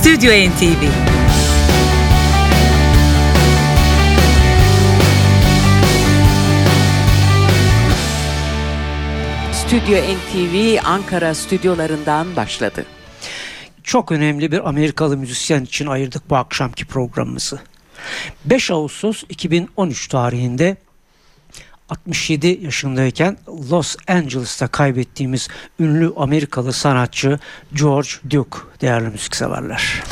Stüdyo NTV Stüdyo NTV Ankara stüdyolarından başladı. Çok önemli bir Amerikalı müzisyen için ayırdık bu akşamki programımızı. 5 Ağustos 2013 tarihinde 67 yaşındayken Los Angeles'ta kaybettiğimiz ünlü Amerikalı sanatçı George Duke değerli müzikseverler.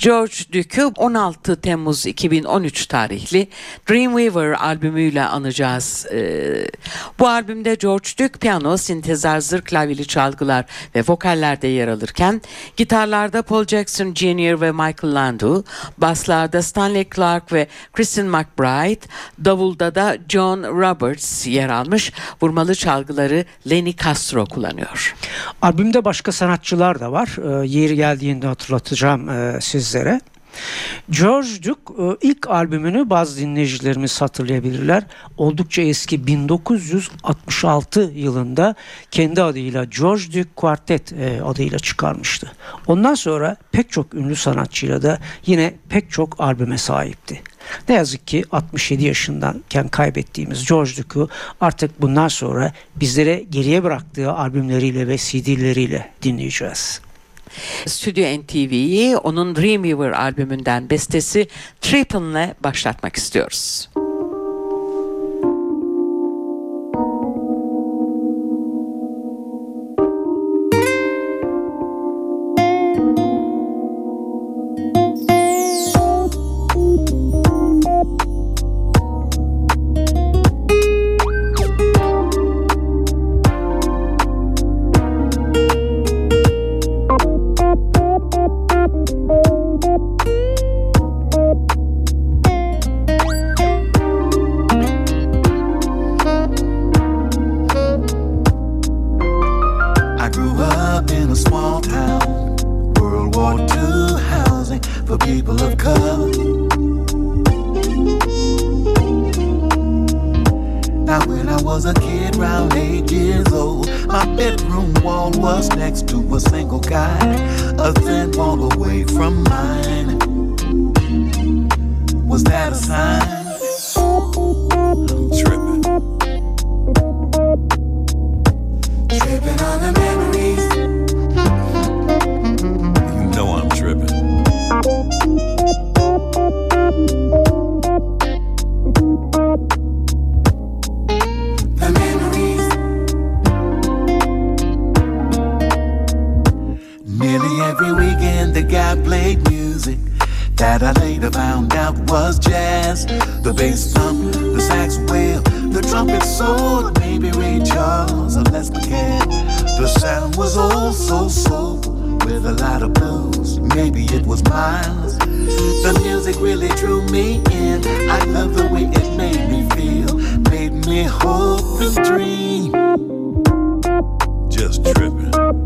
George Duke'u 16 Temmuz 2013 tarihli Dreamweaver albümüyle anacağız. Ee, bu albümde George Duke piyano, sintezar, zır klavyeli çalgılar ve vokallerde yer alırken gitarlarda Paul Jackson Jr. ve Michael Landau, baslarda Stanley Clark ve Kristen McBride, davulda da John Roberts yer almış. Vurmalı çalgıları Lenny Castro kullanıyor. Albümde başka sanatçılar da var. Ee, yeri geldiğinde hatırlatacağım e, sizlere. George Duke e, ilk albümünü bazı dinleyicilerimiz hatırlayabilirler. Oldukça eski 1966 yılında kendi adıyla George Duke Quartet e, adıyla çıkarmıştı. Ondan sonra pek çok ünlü sanatçıyla da yine pek çok albüme sahipti. Ne yazık ki 67 yaşındayken kaybettiğimiz George Duke'u artık bundan sonra bizlere geriye bıraktığı albümleriyle ve CD'leriyle dinleyeceğiz. Stüdyo NTV'yi onun Dreamweaver albümünden bestesi Trippin'le başlatmak istiyoruz. Every weekend the guy played music that I later found out was jazz. The bass thump, the sax wail, the trumpet soul. maybe Ray Charles or Les McCann. The sound was all so soul with a lot of blues, maybe it was Miles. The music really drew me in. I love the way it made me feel, made me hope and dream. Just tripping.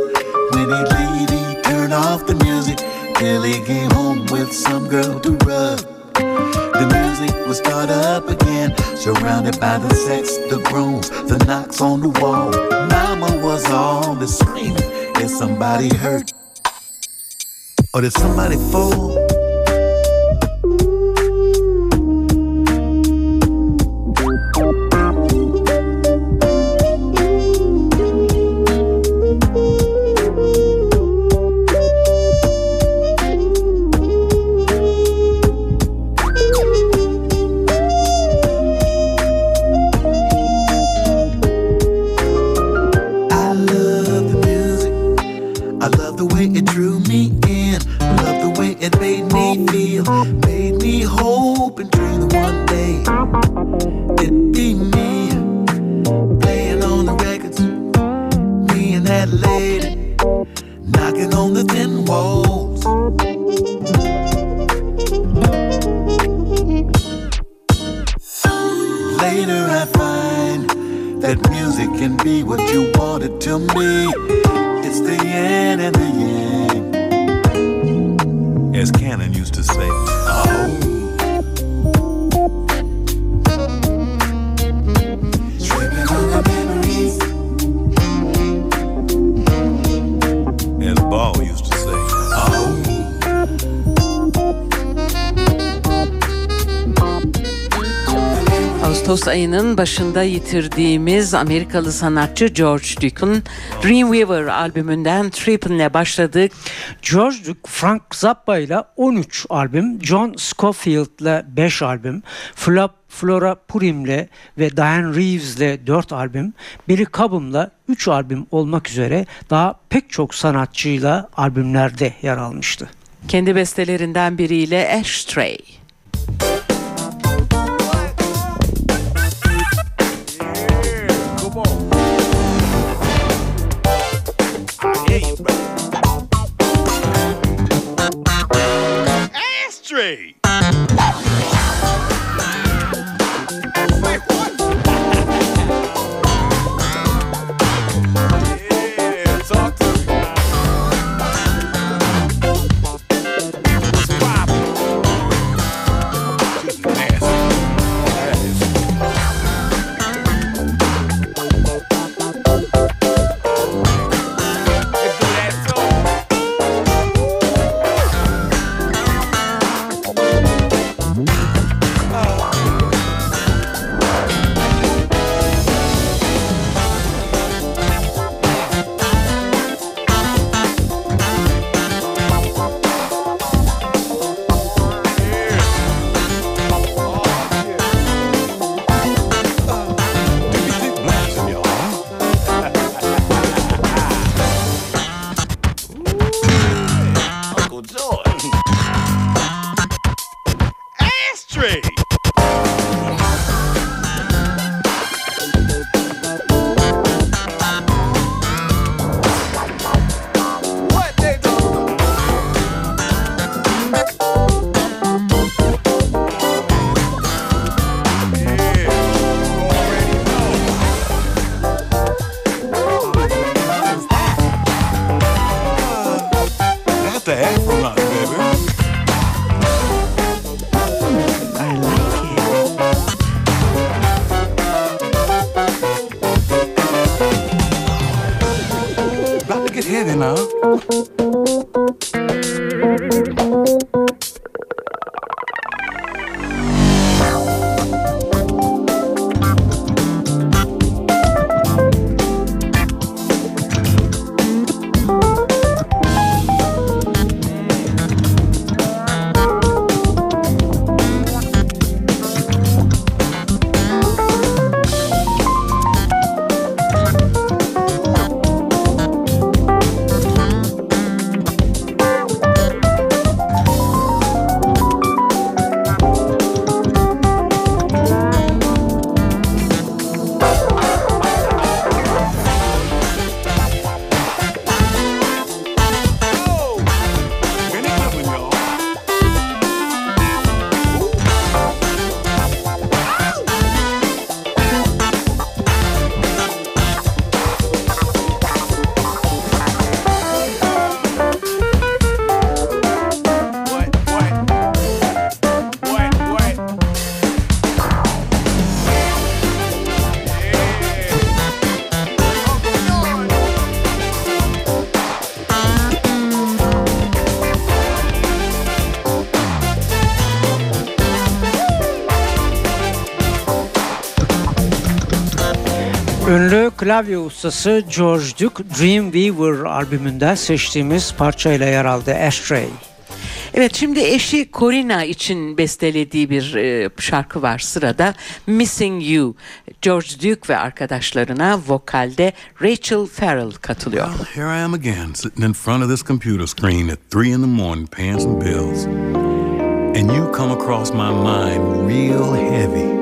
came home with some girl to rub. The music would start up again, surrounded by the sex, the groans, the knocks on the wall. Mama was all the screaming, is somebody hurt? Or did somebody fall? Be what you wanted to be. It's the yin and the yang. As Cannon Ağustos ayının başında yitirdiğimiz Amerikalı sanatçı George Duke'un Dreamweaver albümünden Trippin'le başladık. George Duke, Frank Zappa ile 13 albüm, John Scofield ile 5 albüm, Flop Flora Purim'le ve Diane Reeves'le 4 albüm, Billy Cobham'la 3 albüm olmak üzere daha pek çok sanatçıyla albümlerde yer almıştı. Kendi bestelerinden biriyle Ashtray. Klavye ustası George Duke, Dreamweaver albümünde seçtiğimiz parçayla yer aldı Ashtray. Evet şimdi eşi Corina için bestelediği bir e, şarkı var sırada. Missing You. George Duke ve arkadaşlarına vokalde Rachel Farrell katılıyor. Well, here I am again, sitting in front of this computer screen at three in the morning, paying some bills. And you come across my mind real heavy.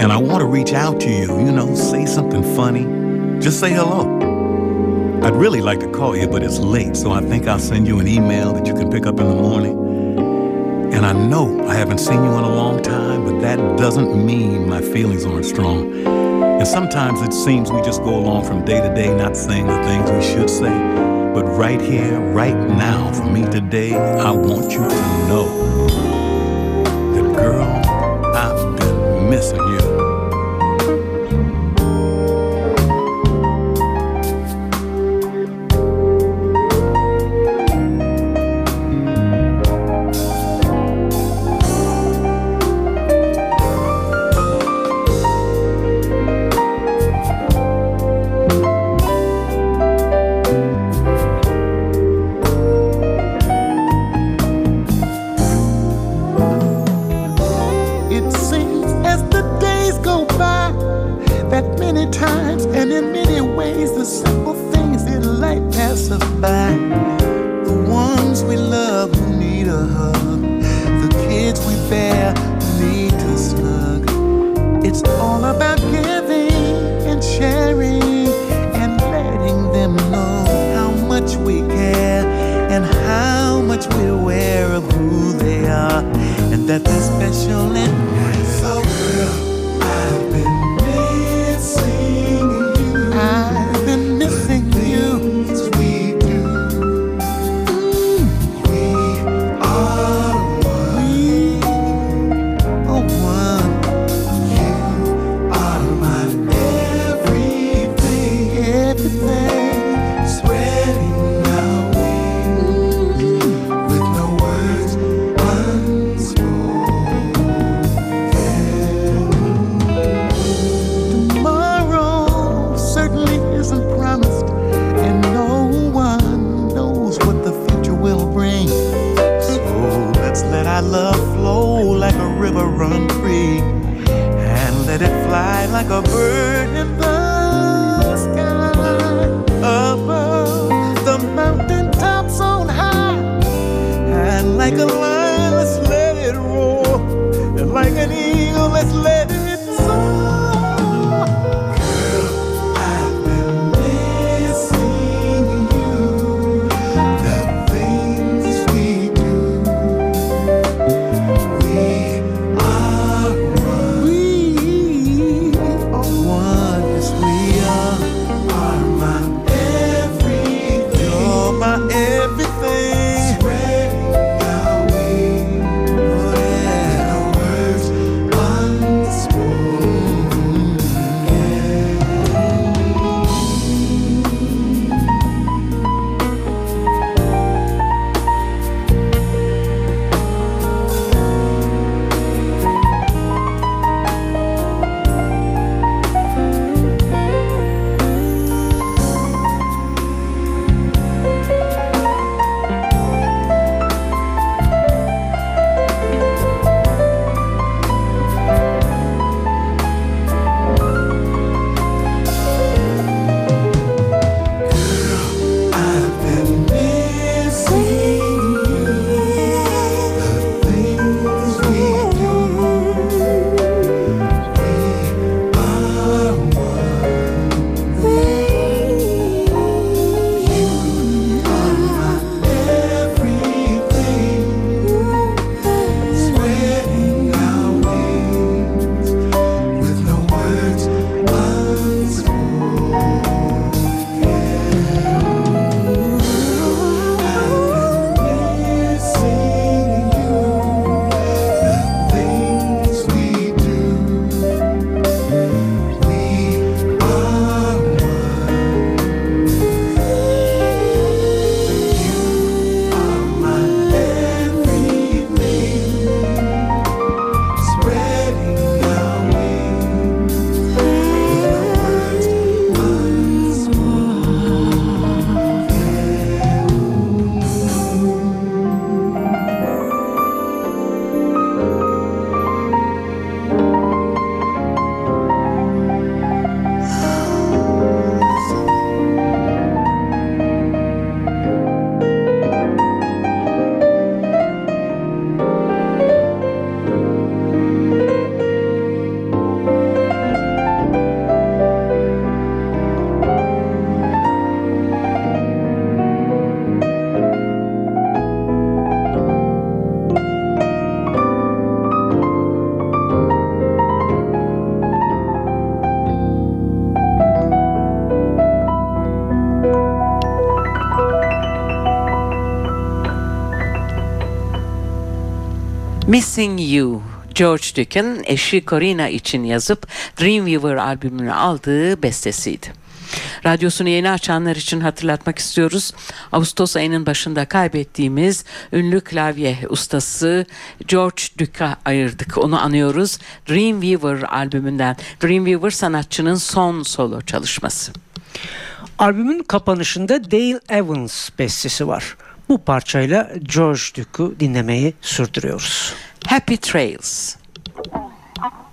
And I want to reach out to you, you know, say something funny. Just say hello. I'd really like to call you, but it's late, so I think I'll send you an email that you can pick up in the morning. And I know I haven't seen you in a long time, but that doesn't mean my feelings aren't strong. And sometimes it seems we just go along from day to day not saying the things we should say. But right here, right now, for me today, I want you to know our flow like a river run free and let it fly like a bird in the sky above the mountain tops on high. And like a lion let's let it roar. And like an eagle let's let Missing You George Duke'un eşi Corina için yazıp Dreamweaver albümünü aldığı bestesiydi. Radyosunu yeni açanlar için hatırlatmak istiyoruz. Ağustos ayının başında kaybettiğimiz ünlü klavye ustası George Duke'a ayırdık. Onu anıyoruz. Dreamweaver albümünden. Dreamweaver sanatçının son solo çalışması. Albümün kapanışında Dale Evans bestesi var. Bu parçayla George Duke'u dinlemeyi sürdürüyoruz. Happy Trails. Happy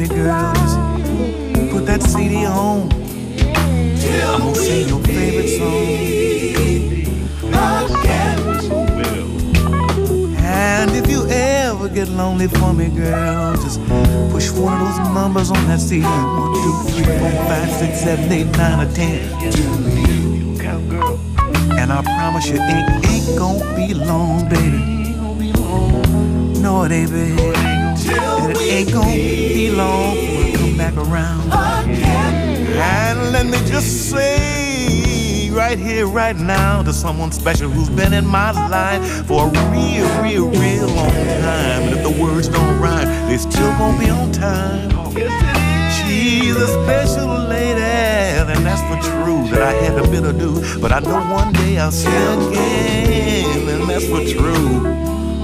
me, put that CD on. I'm gonna sing your favorite song. And if you ever get lonely for me, girl, just push one of those numbers on that CD. One, two, three, four, five, six, seven, eight, nine, or ten. And I promise you, it ain't gonna be long, baby. No, it ain't, baby. And it ain't gonna be long before I come back around. And let me just say right here, right now, to someone special who's been in my life for a real, real, real long time. And if the words don't rhyme, they still gonna be on time. She's a special lady, and that's for true that I had a bit of do. But I know one day I'll see her again, and that's for true.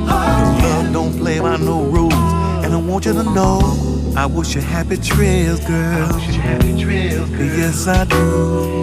Love don't play by no rules, want you to know I wish you happy trails, girl. I wish you happy trails, girl. Yes, I do.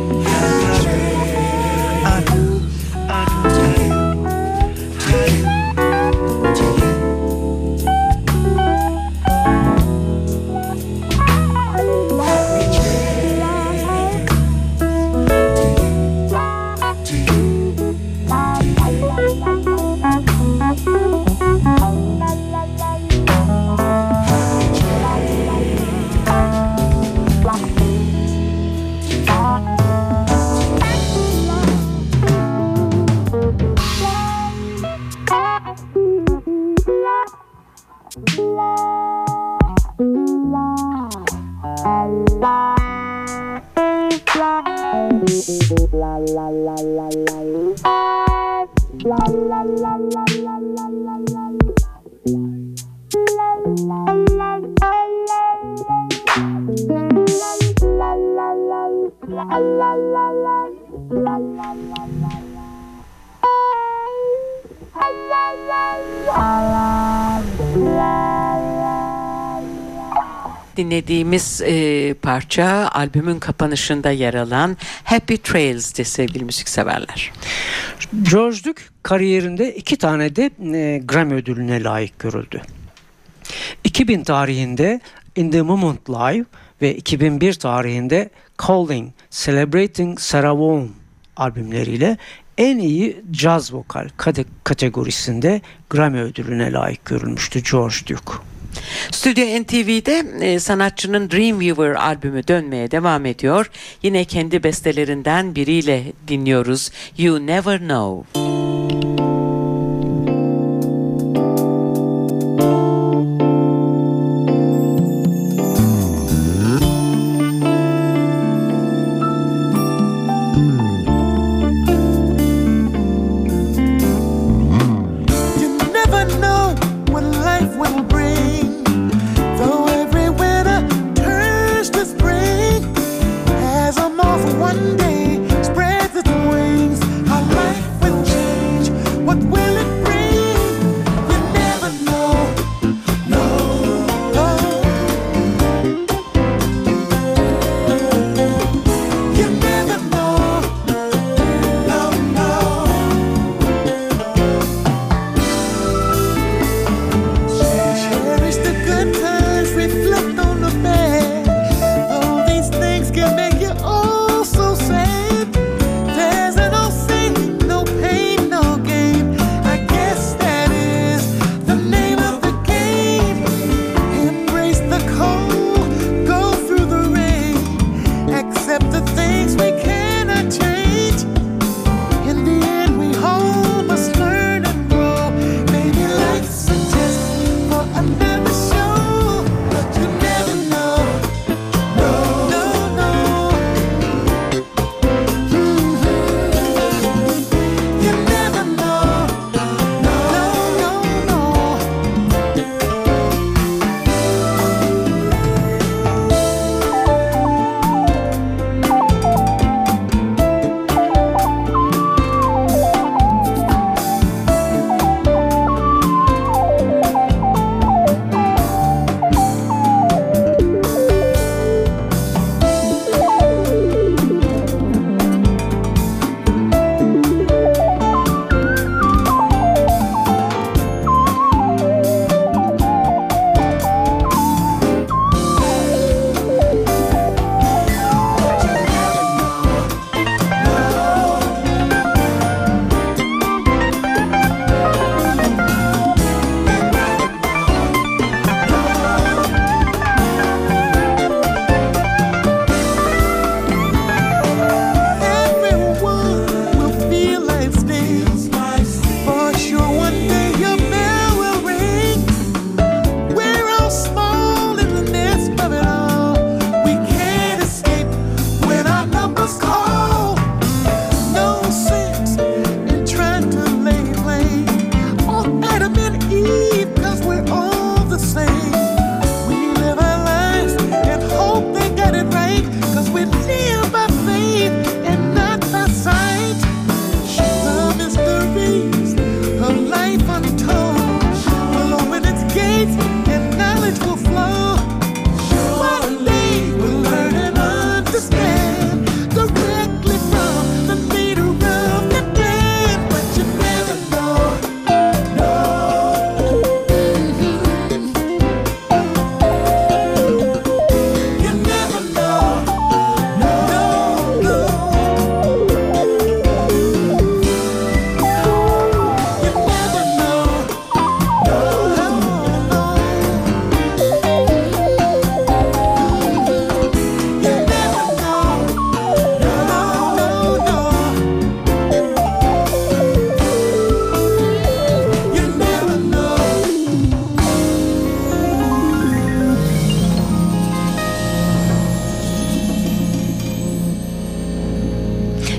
Dinlediğimiz e, parça albümün kapanışında yer alan Happy Trails'ti sevgili müzikseverler. George Duke kariyerinde iki tane de e, Grammy ödülüne layık görüldü. 2000 tarihinde In the Moment Live ve 2001 tarihinde Calling, Celebrating Sarah Vaughan albümleriyle en iyi caz vokal kate- kategorisinde Grammy ödülüne layık görülmüştü George Duke. Stüdyo NTV'de e, sanatçının Dreamweaver albümü dönmeye devam ediyor. Yine kendi bestelerinden biriyle dinliyoruz. You Never Know.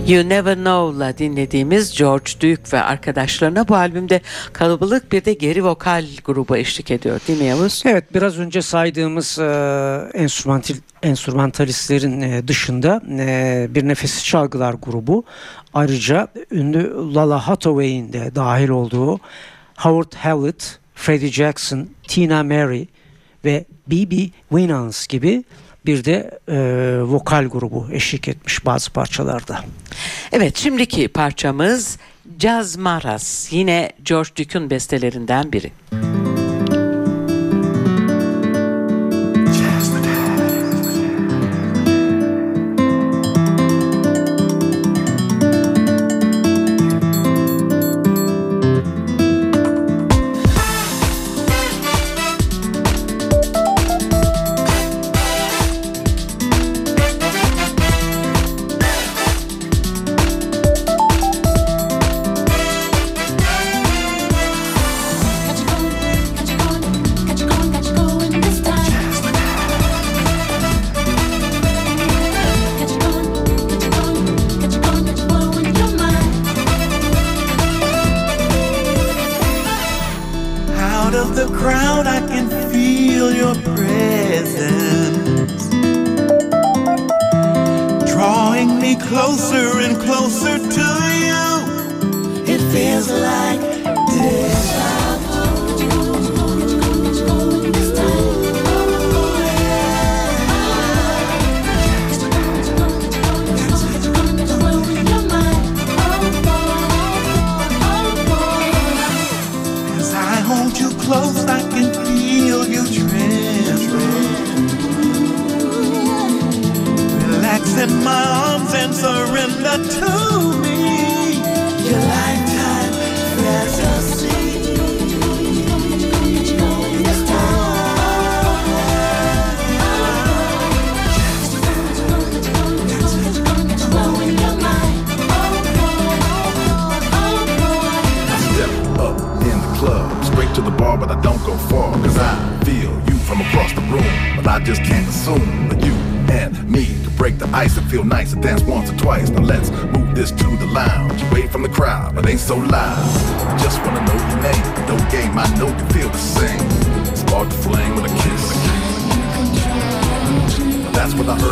You Never Know'la dinlediğimiz George Duke ve arkadaşlarına bu albümde kalabalık bir de geri vokal grubu eşlik ediyor değil mi Yavuz? Evet biraz önce saydığımız e, enstrümantal enstrümantalistlerin e, dışında e, bir nefesi çalgılar grubu. Ayrıca ünlü Lala Hathaway'in de dahil olduğu Howard Hewlett, Freddie Jackson, Tina Mary ve B.B. Winans gibi bir de e, vokal grubu eşlik etmiş bazı parçalarda. Evet şimdiki parçamız Jazz Maras yine George Duke'un bestelerinden biri. Got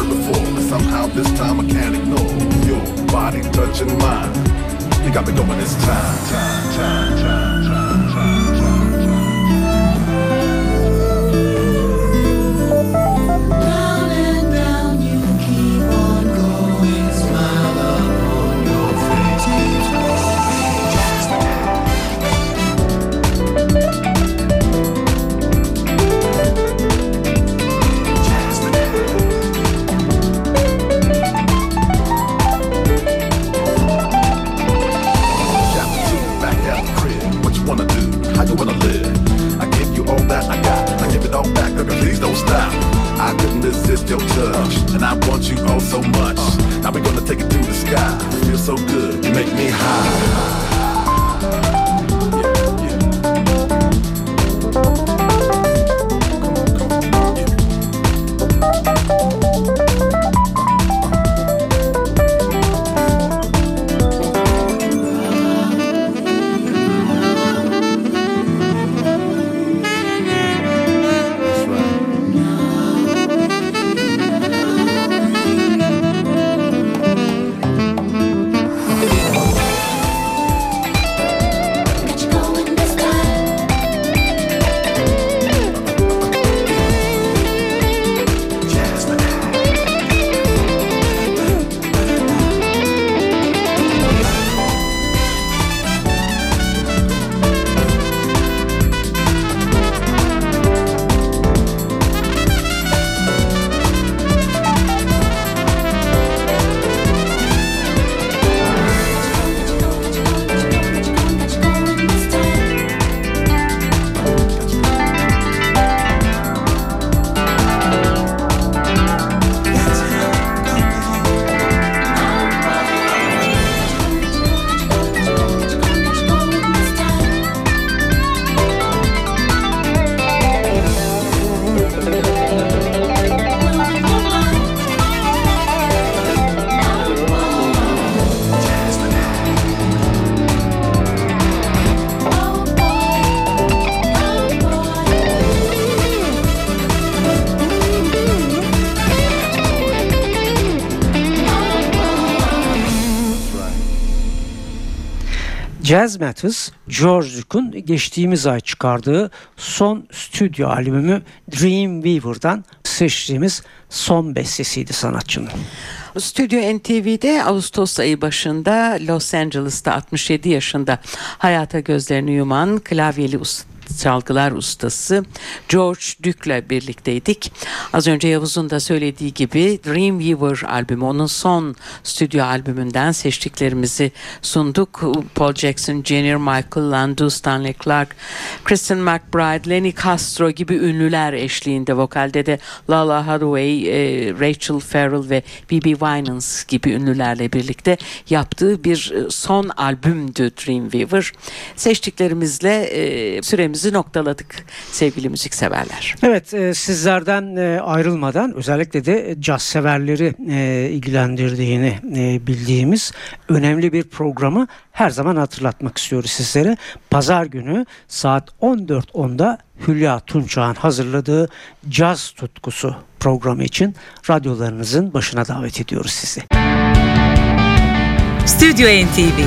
heard before, but somehow this time I can't ignore your body touching mine. You got me going this time, time, time, time, time, time, your touch, and I want you all so much. Now we're gonna take it to the sky. Feel so good, you make me high. Jazz Matters, George Duke'un geçtiğimiz ay çıkardığı son stüdyo albümü Dreamweaver'dan seçtiğimiz son bestesiydi sanatçının. Stüdyo NTV'de Ağustos ayı başında Los Angeles'ta 67 yaşında hayata gözlerini yuman klavyeli usta çalgılar ustası George Duke'la birlikteydik. Az önce Yavuz'un da söylediği gibi Dreamweaver albümü onun son stüdyo albümünden seçtiklerimizi sunduk. Paul Jackson, Junior Michael Landau, Stanley Clark, Kristen McBride, Lenny Castro gibi ünlüler eşliğinde vokalde de Lala Hathaway, e, Rachel Farrell ve B.B. Winans gibi ünlülerle birlikte yaptığı bir e, son albümdü Dreamweaver. Seçtiklerimizle e, süremizi noktaladık sevgili müzikseverler. Evet e, sizlerden e, ayrılmadan özellikle de caz severleri e, ilgilendirdiğini e, bildiğimiz önemli bir programı her zaman hatırlatmak istiyoruz sizlere. Pazar günü saat 14.10'da Hülya Tunçağ'ın hazırladığı Caz Tutkusu programı için radyolarınızın başına davet ediyoruz sizi. Stüdyo NTV